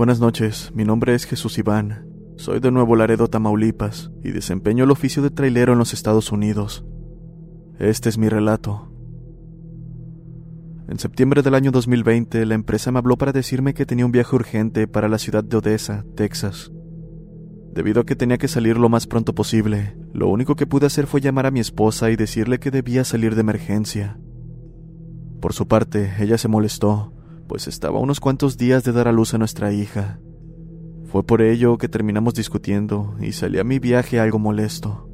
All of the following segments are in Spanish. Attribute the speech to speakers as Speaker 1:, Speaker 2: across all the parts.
Speaker 1: Buenas noches, mi nombre es Jesús Iván. Soy de Nuevo Laredo, Tamaulipas, y desempeño el oficio de trailero en los Estados Unidos. Este es mi relato. En septiembre del año 2020, la empresa me habló para decirme que tenía un viaje urgente para la ciudad de Odessa, Texas. Debido a que tenía que salir lo más pronto posible, lo único que pude hacer fue llamar a mi esposa y decirle que debía salir de emergencia. Por su parte, ella se molestó, pues estaba unos cuantos días de dar a luz a nuestra hija. Fue por ello que terminamos discutiendo y salí a mi viaje algo molesto.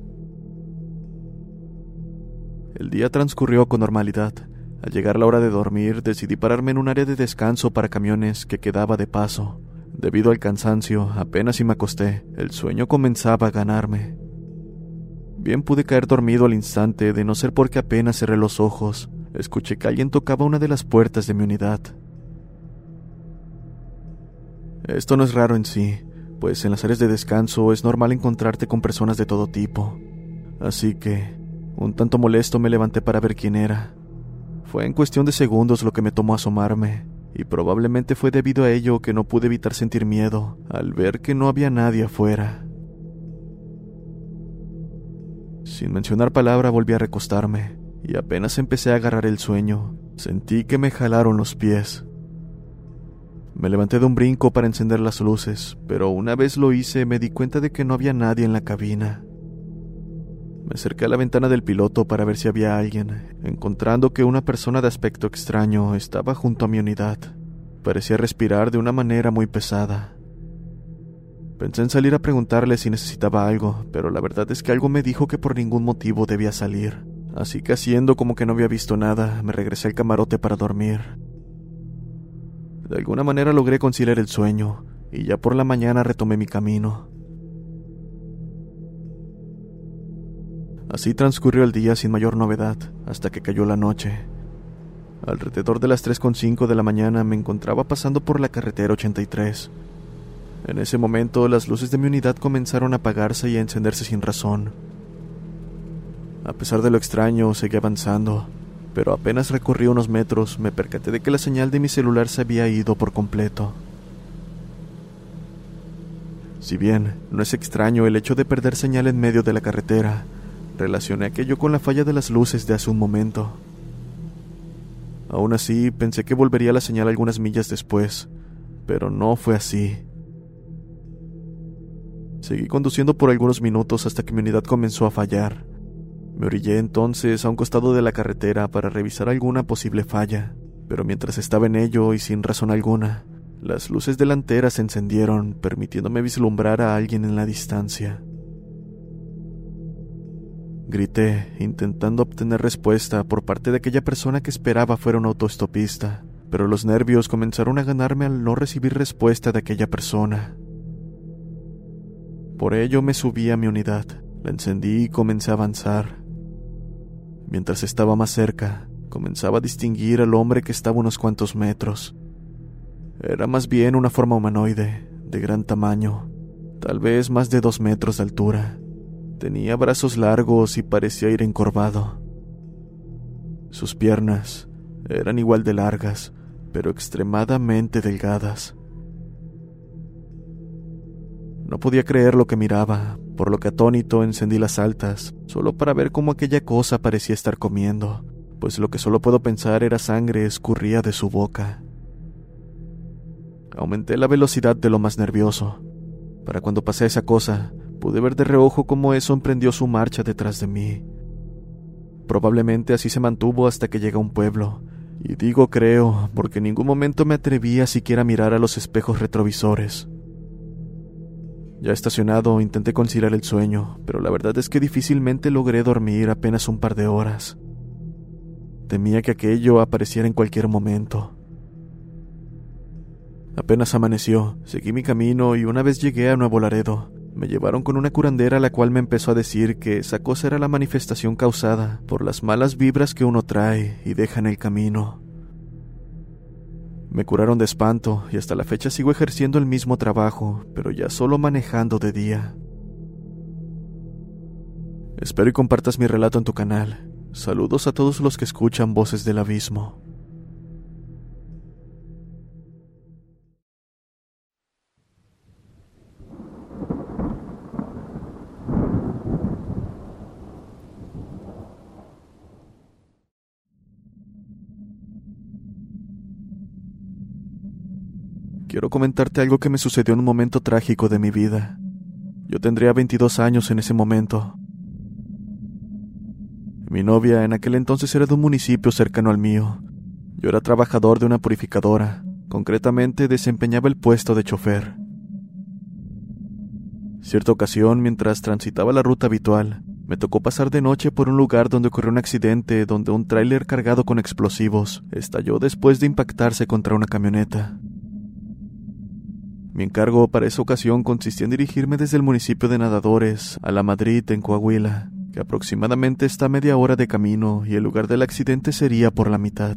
Speaker 1: El día transcurrió con normalidad. Al llegar la hora de dormir, decidí pararme en un área de descanso para camiones que quedaba de paso. Debido al cansancio, apenas si me acosté, el sueño comenzaba a ganarme. Bien pude caer dormido al instante, de no ser porque apenas cerré los ojos, escuché que alguien tocaba una de las puertas de mi unidad. Esto no es raro en sí, pues en las áreas de descanso es normal encontrarte con personas de todo tipo. Así que, un tanto molesto, me levanté para ver quién era. Fue en cuestión de segundos lo que me tomó asomarme, y probablemente fue debido a ello que no pude evitar sentir miedo al ver que no había nadie afuera. Sin mencionar palabra volví a recostarme, y apenas empecé a agarrar el sueño, sentí que me jalaron los pies. Me levanté de un brinco para encender las luces, pero una vez lo hice me di cuenta de que no había nadie en la cabina. Me acerqué a la ventana del piloto para ver si había alguien, encontrando que una persona de aspecto extraño estaba junto a mi unidad. Parecía respirar de una manera muy pesada. Pensé en salir a preguntarle si necesitaba algo, pero la verdad es que algo me dijo que por ningún motivo debía salir. Así que haciendo como que no había visto nada, me regresé al camarote para dormir. De alguna manera logré conciliar el sueño, y ya por la mañana retomé mi camino. Así transcurrió el día sin mayor novedad, hasta que cayó la noche. Alrededor de las 3.5 de la mañana me encontraba pasando por la carretera 83. En ese momento las luces de mi unidad comenzaron a apagarse y a encenderse sin razón. A pesar de lo extraño, seguí avanzando, pero apenas recorrí unos metros me percaté de que la señal de mi celular se había ido por completo. Si bien no es extraño el hecho de perder señal en medio de la carretera, relacioné aquello con la falla de las luces de hace un momento. Aún así, pensé que volvería la señal algunas millas después, pero no fue así. Seguí conduciendo por algunos minutos hasta que mi unidad comenzó a fallar. Me orillé entonces a un costado de la carretera para revisar alguna posible falla, pero mientras estaba en ello y sin razón alguna, las luces delanteras se encendieron, permitiéndome vislumbrar a alguien en la distancia. Grité, intentando obtener respuesta por parte de aquella persona que esperaba fuera un autoestopista, pero los nervios comenzaron a ganarme al no recibir respuesta de aquella persona. Por ello me subí a mi unidad, la encendí y comencé a avanzar. Mientras estaba más cerca, comenzaba a distinguir al hombre que estaba unos cuantos metros. Era más bien una forma humanoide, de gran tamaño, tal vez más de dos metros de altura. Tenía brazos largos y parecía ir encorvado. Sus piernas eran igual de largas, pero extremadamente delgadas. No podía creer lo que miraba, por lo que atónito encendí las altas, solo para ver cómo aquella cosa parecía estar comiendo, pues lo que solo puedo pensar era sangre escurría de su boca. Aumenté la velocidad de lo más nervioso. Para cuando pasé esa cosa, pude ver de reojo cómo eso emprendió su marcha detrás de mí. Probablemente así se mantuvo hasta que llega a un pueblo. Y digo creo, porque en ningún momento me atreví a siquiera mirar a los espejos retrovisores. Ya estacionado, intenté conciliar el sueño, pero la verdad es que difícilmente logré dormir apenas un par de horas. Temía que aquello apareciera en cualquier momento. Apenas amaneció, seguí mi camino y una vez llegué a Nuevo Laredo, me llevaron con una curandera la cual me empezó a decir que esa cosa era la manifestación causada por las malas vibras que uno trae y deja en el camino. Me curaron de espanto y hasta la fecha sigo ejerciendo el mismo trabajo, pero ya solo manejando de día. Espero y compartas mi relato en tu canal. Saludos a todos los que escuchan Voces del Abismo. Quiero comentarte algo que me sucedió en un momento trágico de mi vida. Yo tendría 22 años en ese momento. Mi novia en aquel entonces era de un municipio cercano al mío. Yo era trabajador de una purificadora, concretamente desempeñaba el puesto de chofer. Cierta ocasión, mientras transitaba la ruta habitual, me tocó pasar de noche por un lugar donde ocurrió un accidente donde un tráiler cargado con explosivos estalló después de impactarse contra una camioneta. Mi encargo para esa ocasión consistía en dirigirme desde el municipio de Nadadores a la Madrid, en Coahuila, que aproximadamente está a media hora de camino y el lugar del accidente sería por la mitad.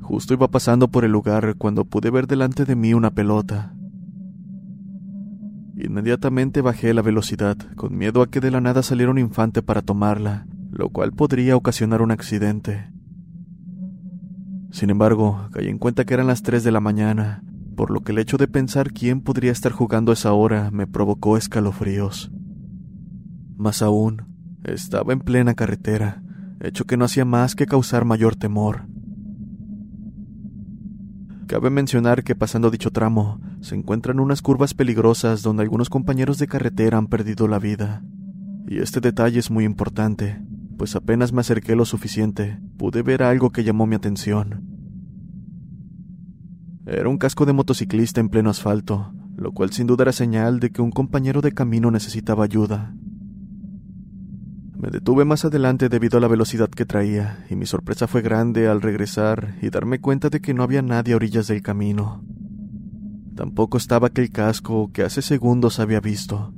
Speaker 1: Justo iba pasando por el lugar cuando pude ver delante de mí una pelota. Inmediatamente bajé la velocidad, con miedo a que de la nada saliera un infante para tomarla, lo cual podría ocasionar un accidente. Sin embargo, caí en cuenta que eran las 3 de la mañana, por lo que el hecho de pensar quién podría estar jugando a esa hora me provocó escalofríos. Más aún, estaba en plena carretera, hecho que no hacía más que causar mayor temor. Cabe mencionar que pasando dicho tramo, se encuentran unas curvas peligrosas donde algunos compañeros de carretera han perdido la vida. Y este detalle es muy importante, pues apenas me acerqué lo suficiente, pude ver algo que llamó mi atención. Era un casco de motociclista en pleno asfalto, lo cual sin duda era señal de que un compañero de camino necesitaba ayuda. Me detuve más adelante debido a la velocidad que traía, y mi sorpresa fue grande al regresar y darme cuenta de que no había nadie a orillas del camino. Tampoco estaba aquel casco que hace segundos había visto.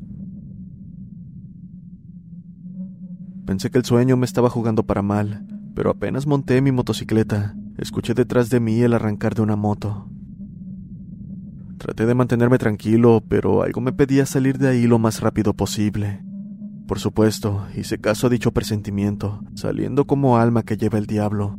Speaker 1: Pensé que el sueño me estaba jugando para mal, pero apenas monté mi motocicleta, escuché detrás de mí el arrancar de una moto. Traté de mantenerme tranquilo, pero algo me pedía salir de ahí lo más rápido posible. Por supuesto, hice caso a dicho presentimiento, saliendo como alma que lleva el diablo.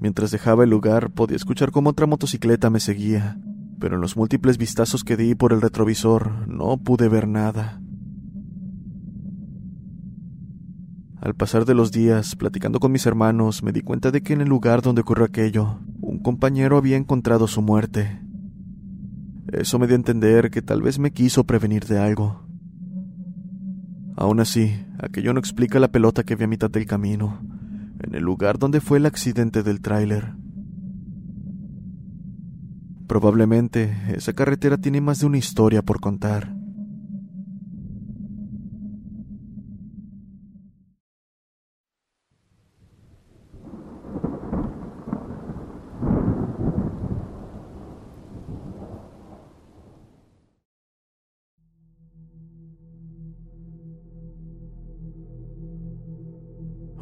Speaker 1: Mientras dejaba el lugar, podía escuchar cómo otra motocicleta me seguía, pero en los múltiples vistazos que di por el retrovisor no pude ver nada. Al pasar de los días, platicando con mis hermanos, me di cuenta de que en el lugar donde ocurrió aquello, un compañero había encontrado su muerte. Eso me dio a entender que tal vez me quiso prevenir de algo. Aún así, aquello no explica la pelota que vi a mitad del camino, en el lugar donde fue el accidente del tráiler. Probablemente esa carretera tiene más de una historia por contar.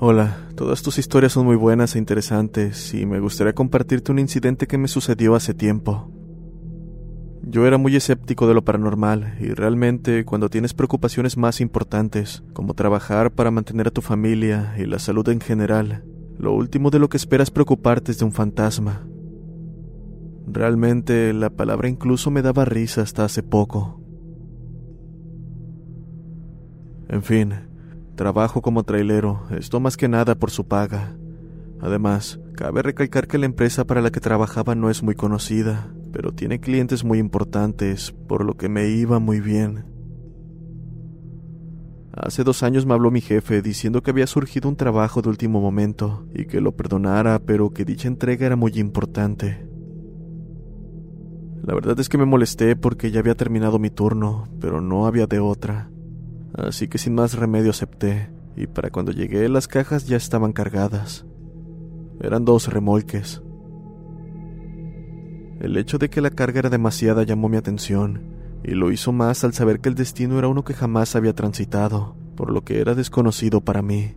Speaker 1: Hola, todas tus historias son muy buenas e interesantes y me gustaría compartirte un incidente que me sucedió hace tiempo. Yo era muy escéptico de lo paranormal y realmente cuando tienes preocupaciones más importantes, como trabajar para mantener a tu familia y la salud en general, lo último de lo que esperas preocuparte es de un fantasma. Realmente la palabra incluso me daba risa hasta hace poco. En fin, Trabajo como trailero, esto más que nada por su paga. Además, cabe recalcar que la empresa para la que trabajaba no es muy conocida, pero tiene clientes muy importantes, por lo que me iba muy bien. Hace dos años me habló mi jefe diciendo que había surgido un trabajo de último momento y que lo perdonara, pero que dicha entrega era muy importante. La verdad es que me molesté porque ya había terminado mi turno, pero no había de otra. Así que sin más remedio acepté, y para cuando llegué las cajas ya estaban cargadas. Eran dos remolques. El hecho de que la carga era demasiada llamó mi atención, y lo hizo más al saber que el destino era uno que jamás había transitado, por lo que era desconocido para mí.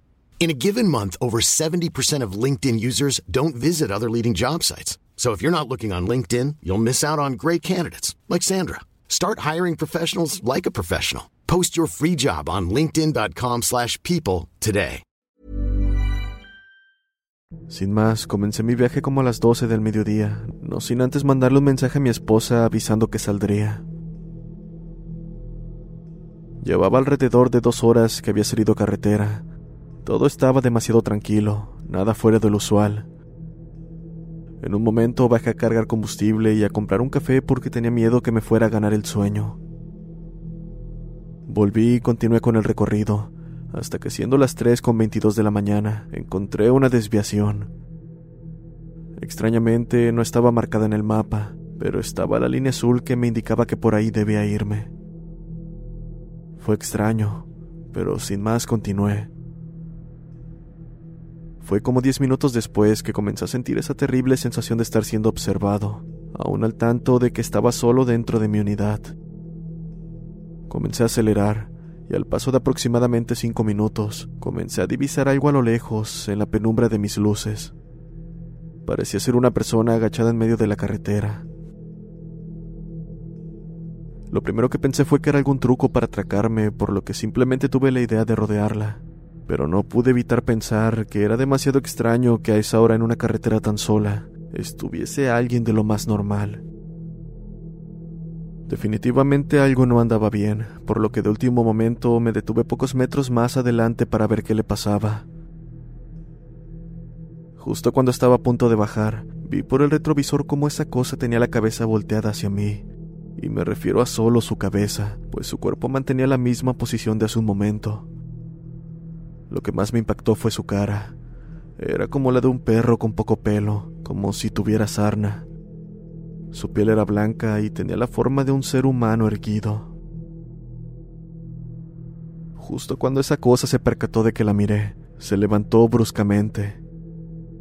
Speaker 2: In a given month, over 70% of LinkedIn users don't visit other leading job sites. So if you're not looking on LinkedIn, you'll miss out on great candidates like Sandra. Start hiring professionals like a professional. Post your free job on linkedin.com/people today.
Speaker 1: Sin más, comencé mi viaje como a las 12 del mediodía, no sin antes mandarle un mensaje a mi esposa avisando que saldría. Llevaba alrededor de dos horas que había salido carretera. Todo estaba demasiado tranquilo, nada fuera de lo usual. En un momento bajé a cargar combustible y a comprar un café porque tenía miedo que me fuera a ganar el sueño. Volví y continué con el recorrido, hasta que siendo las 3 con 22 de la mañana, encontré una desviación. Extrañamente no estaba marcada en el mapa, pero estaba la línea azul que me indicaba que por ahí debía irme. Fue extraño, pero sin más continué. Fue como diez minutos después que comencé a sentir esa terrible sensación de estar siendo observado, aún al tanto de que estaba solo dentro de mi unidad. Comencé a acelerar, y al paso de aproximadamente cinco minutos, comencé a divisar algo a lo lejos, en la penumbra de mis luces. Parecía ser una persona agachada en medio de la carretera. Lo primero que pensé fue que era algún truco para atracarme, por lo que simplemente tuve la idea de rodearla pero no pude evitar pensar que era demasiado extraño que a esa hora en una carretera tan sola estuviese alguien de lo más normal. Definitivamente algo no andaba bien, por lo que de último momento me detuve pocos metros más adelante para ver qué le pasaba. Justo cuando estaba a punto de bajar, vi por el retrovisor cómo esa cosa tenía la cabeza volteada hacia mí, y me refiero a solo su cabeza, pues su cuerpo mantenía la misma posición de hace un momento. Lo que más me impactó fue su cara. Era como la de un perro con poco pelo, como si tuviera sarna. Su piel era blanca y tenía la forma de un ser humano erguido. Justo cuando esa cosa se percató de que la miré, se levantó bruscamente.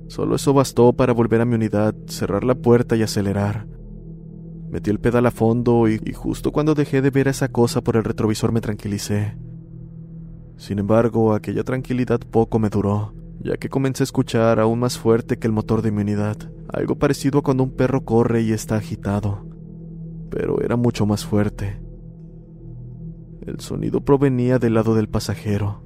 Speaker 1: Solo eso bastó para volver a mi unidad, cerrar la puerta y acelerar. Metí el pedal a fondo y, y justo cuando dejé de ver a esa cosa por el retrovisor me tranquilicé. Sin embargo, aquella tranquilidad poco me duró, ya que comencé a escuchar aún más fuerte que el motor de mi unidad, algo parecido a cuando un perro corre y está agitado, pero era mucho más fuerte. El sonido provenía del lado del pasajero.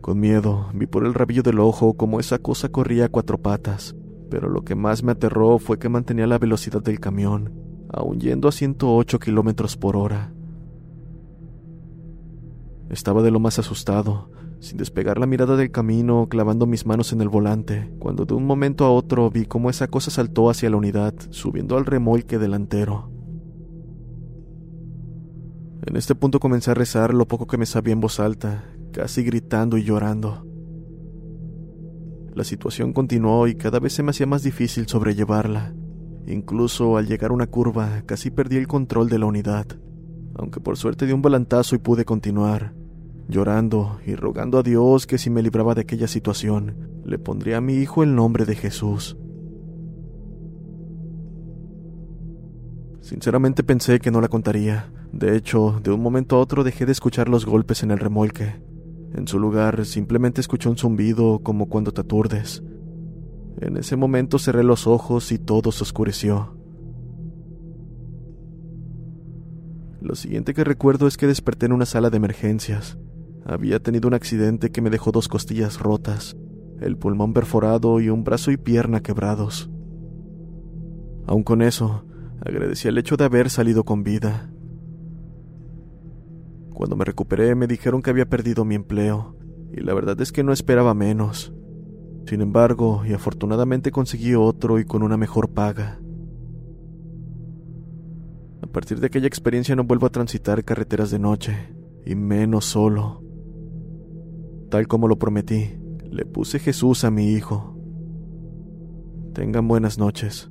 Speaker 1: Con miedo, vi por el rabillo del ojo cómo esa cosa corría a cuatro patas, pero lo que más me aterró fue que mantenía la velocidad del camión, aún yendo a 108 kilómetros por hora. Estaba de lo más asustado, sin despegar la mirada del camino, clavando mis manos en el volante, cuando de un momento a otro vi cómo esa cosa saltó hacia la unidad, subiendo al remolque delantero. En este punto comencé a rezar lo poco que me sabía en voz alta, casi gritando y llorando. La situación continuó y cada vez se me hacía más difícil sobrellevarla. Incluso al llegar a una curva, casi perdí el control de la unidad, aunque por suerte di un volantazo y pude continuar llorando y rogando a Dios que si me libraba de aquella situación, le pondría a mi hijo el nombre de Jesús. Sinceramente pensé que no la contaría. De hecho, de un momento a otro dejé de escuchar los golpes en el remolque. En su lugar, simplemente escuché un zumbido como cuando te aturdes. En ese momento cerré los ojos y todo se oscureció. Lo siguiente que recuerdo es que desperté en una sala de emergencias. Había tenido un accidente que me dejó dos costillas rotas, el pulmón perforado y un brazo y pierna quebrados. Aun con eso, agradecí el hecho de haber salido con vida. Cuando me recuperé me dijeron que había perdido mi empleo, y la verdad es que no esperaba menos. Sin embargo, y afortunadamente conseguí otro y con una mejor paga. A partir de aquella experiencia no vuelvo a transitar carreteras de noche, y menos solo. Tal como lo prometí, le puse Jesús a mi hijo. Tengan buenas noches.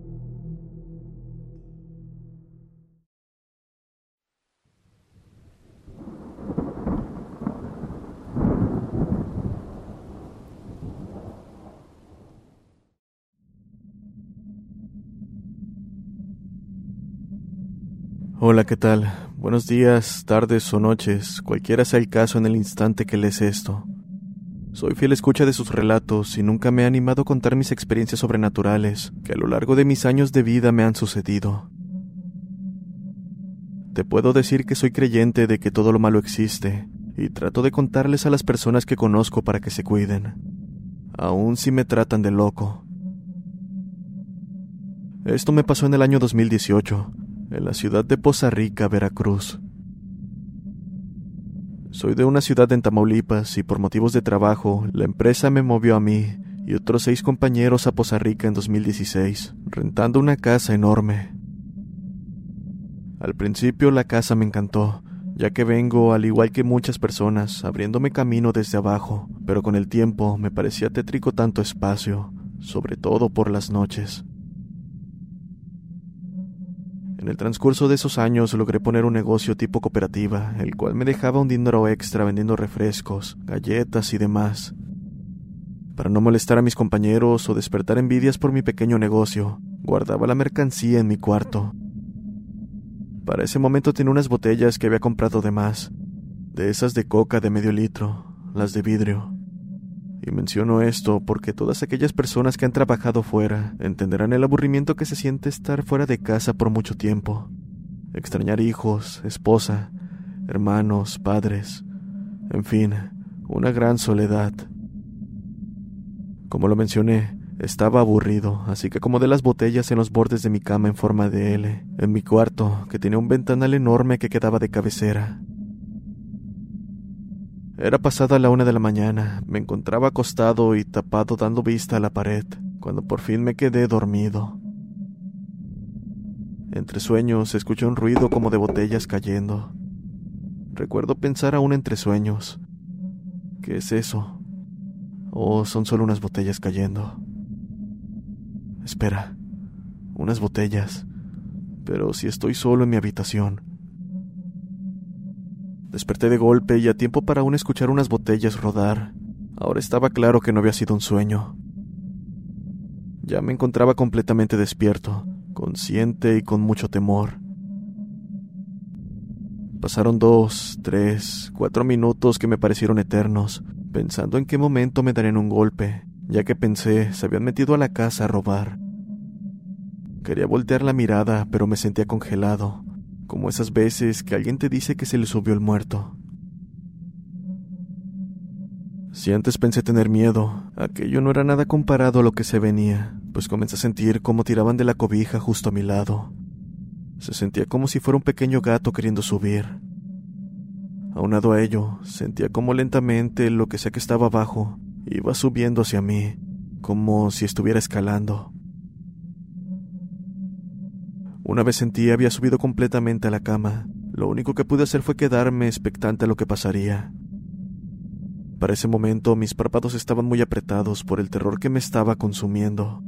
Speaker 1: Hola, ¿qué tal? Buenos días, tardes o noches, cualquiera sea el caso en el instante que lees esto. Soy fiel escucha de sus relatos y nunca me he animado a contar mis experiencias sobrenaturales que a lo largo de mis años de vida me han sucedido. Te puedo decir que soy creyente de que todo lo malo existe y trato de contarles a las personas que conozco para que se cuiden, aun si me tratan de loco. Esto me pasó en el año 2018, en la ciudad de Poza Rica, Veracruz. Soy de una ciudad en Tamaulipas y por motivos de trabajo la empresa me movió a mí y otros seis compañeros a Poza Rica en 2016, rentando una casa enorme. Al principio la casa me encantó, ya que vengo, al igual que muchas personas, abriéndome camino desde abajo, pero con el tiempo me parecía tétrico tanto espacio, sobre todo por las noches. En el transcurso de esos años logré poner un negocio tipo cooperativa, el cual me dejaba un dinero extra vendiendo refrescos, galletas y demás. Para no molestar a mis compañeros o despertar envidias por mi pequeño negocio, guardaba la mercancía en mi cuarto. Para ese momento tenía unas botellas que había comprado de más, de esas de coca de medio litro, las de vidrio. Y menciono esto porque todas aquellas personas que han trabajado fuera entenderán el aburrimiento que se siente estar fuera de casa por mucho tiempo. Extrañar hijos, esposa, hermanos, padres, en fin, una gran soledad. Como lo mencioné, estaba aburrido, así que acomodé las botellas en los bordes de mi cama en forma de L, en mi cuarto, que tenía un ventanal enorme que quedaba de cabecera. Era pasada la una de la mañana, me encontraba acostado y tapado dando vista a la pared, cuando por fin me quedé dormido. Entre sueños escuché un ruido como de botellas cayendo. Recuerdo pensar aún entre sueños. ¿Qué es eso? ¿O son solo unas botellas cayendo? Espera, unas botellas. Pero si estoy solo en mi habitación, Desperté de golpe y a tiempo para aún escuchar unas botellas rodar. Ahora estaba claro que no había sido un sueño. Ya me encontraba completamente despierto, consciente y con mucho temor. Pasaron dos, tres, cuatro minutos que me parecieron eternos, pensando en qué momento me darían un golpe, ya que pensé se habían metido a la casa a robar. Quería voltear la mirada, pero me sentía congelado, como esas veces que alguien te dice que se le subió el muerto. Si antes pensé tener miedo, aquello no era nada comparado a lo que se venía, pues comencé a sentir cómo tiraban de la cobija justo a mi lado. Se sentía como si fuera un pequeño gato queriendo subir. Aunado a ello, sentía como lentamente lo que sea que estaba abajo iba subiendo hacia mí, como si estuviera escalando. Una vez sentí había subido completamente a la cama. Lo único que pude hacer fue quedarme expectante a lo que pasaría. Para ese momento mis párpados estaban muy apretados por el terror que me estaba consumiendo.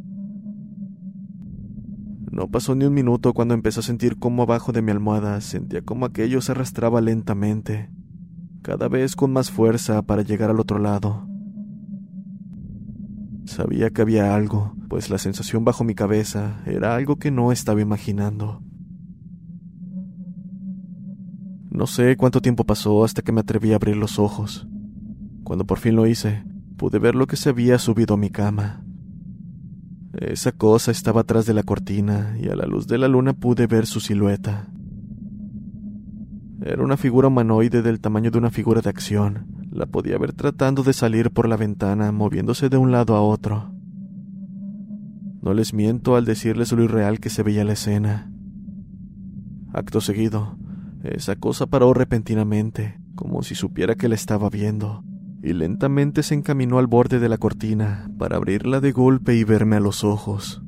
Speaker 1: No pasó ni un minuto cuando empecé a sentir cómo abajo de mi almohada sentía como aquello se arrastraba lentamente, cada vez con más fuerza para llegar al otro lado. Sabía que había algo, pues la sensación bajo mi cabeza era algo que no estaba imaginando. No sé cuánto tiempo pasó hasta que me atreví a abrir los ojos. Cuando por fin lo hice, pude ver lo que se había subido a mi cama. Esa cosa estaba atrás de la cortina y a la luz de la luna pude ver su silueta. Era una figura humanoide del tamaño de una figura de acción. La podía ver tratando de salir por la ventana, moviéndose de un lado a otro. No les miento al decirles lo irreal que se veía la escena. Acto seguido, esa cosa paró repentinamente, como si supiera que la estaba viendo, y lentamente se encaminó al borde de la cortina para abrirla de golpe y verme a los ojos.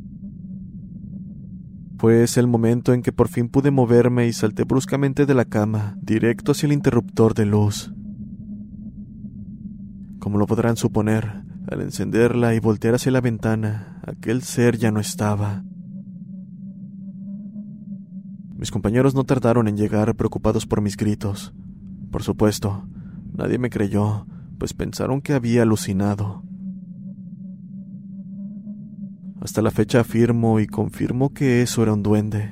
Speaker 1: Fue ese el momento en que por fin pude moverme y salté bruscamente de la cama, directo hacia el interruptor de luz. Como lo podrán suponer, al encenderla y voltear hacia la ventana, aquel ser ya no estaba. Mis compañeros no tardaron en llegar preocupados por mis gritos. Por supuesto, nadie me creyó, pues pensaron que había alucinado. Hasta la fecha afirmo y confirmo que eso era un duende.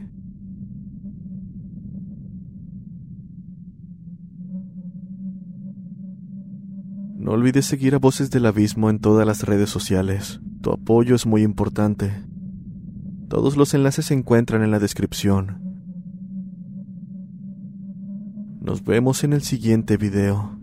Speaker 1: No olvides seguir a Voces del Abismo en todas las redes sociales. Tu apoyo es muy importante. Todos los enlaces se encuentran en la descripción. Nos vemos en el siguiente video.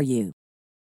Speaker 3: for you.